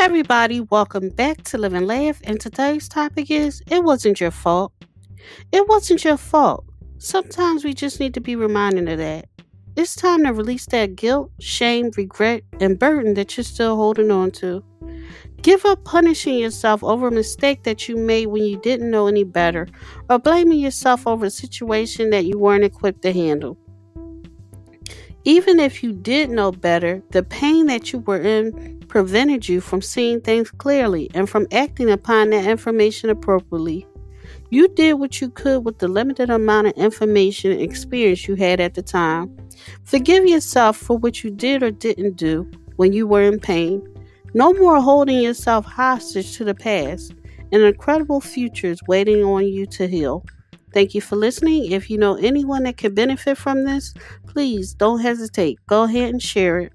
Everybody, welcome back to Live and Laugh. And today's topic is It wasn't your fault. It wasn't your fault. Sometimes we just need to be reminded of that. It's time to release that guilt, shame, regret, and burden that you're still holding on to. Give up punishing yourself over a mistake that you made when you didn't know any better, or blaming yourself over a situation that you weren't equipped to handle. Even if you did know better, the pain that you were in prevented you from seeing things clearly and from acting upon that information appropriately. You did what you could with the limited amount of information and experience you had at the time. Forgive yourself for what you did or didn't do when you were in pain. No more holding yourself hostage to the past. An incredible future is waiting on you to heal. Thank you for listening. If you know anyone that could benefit from this, please don't hesitate. Go ahead and share it.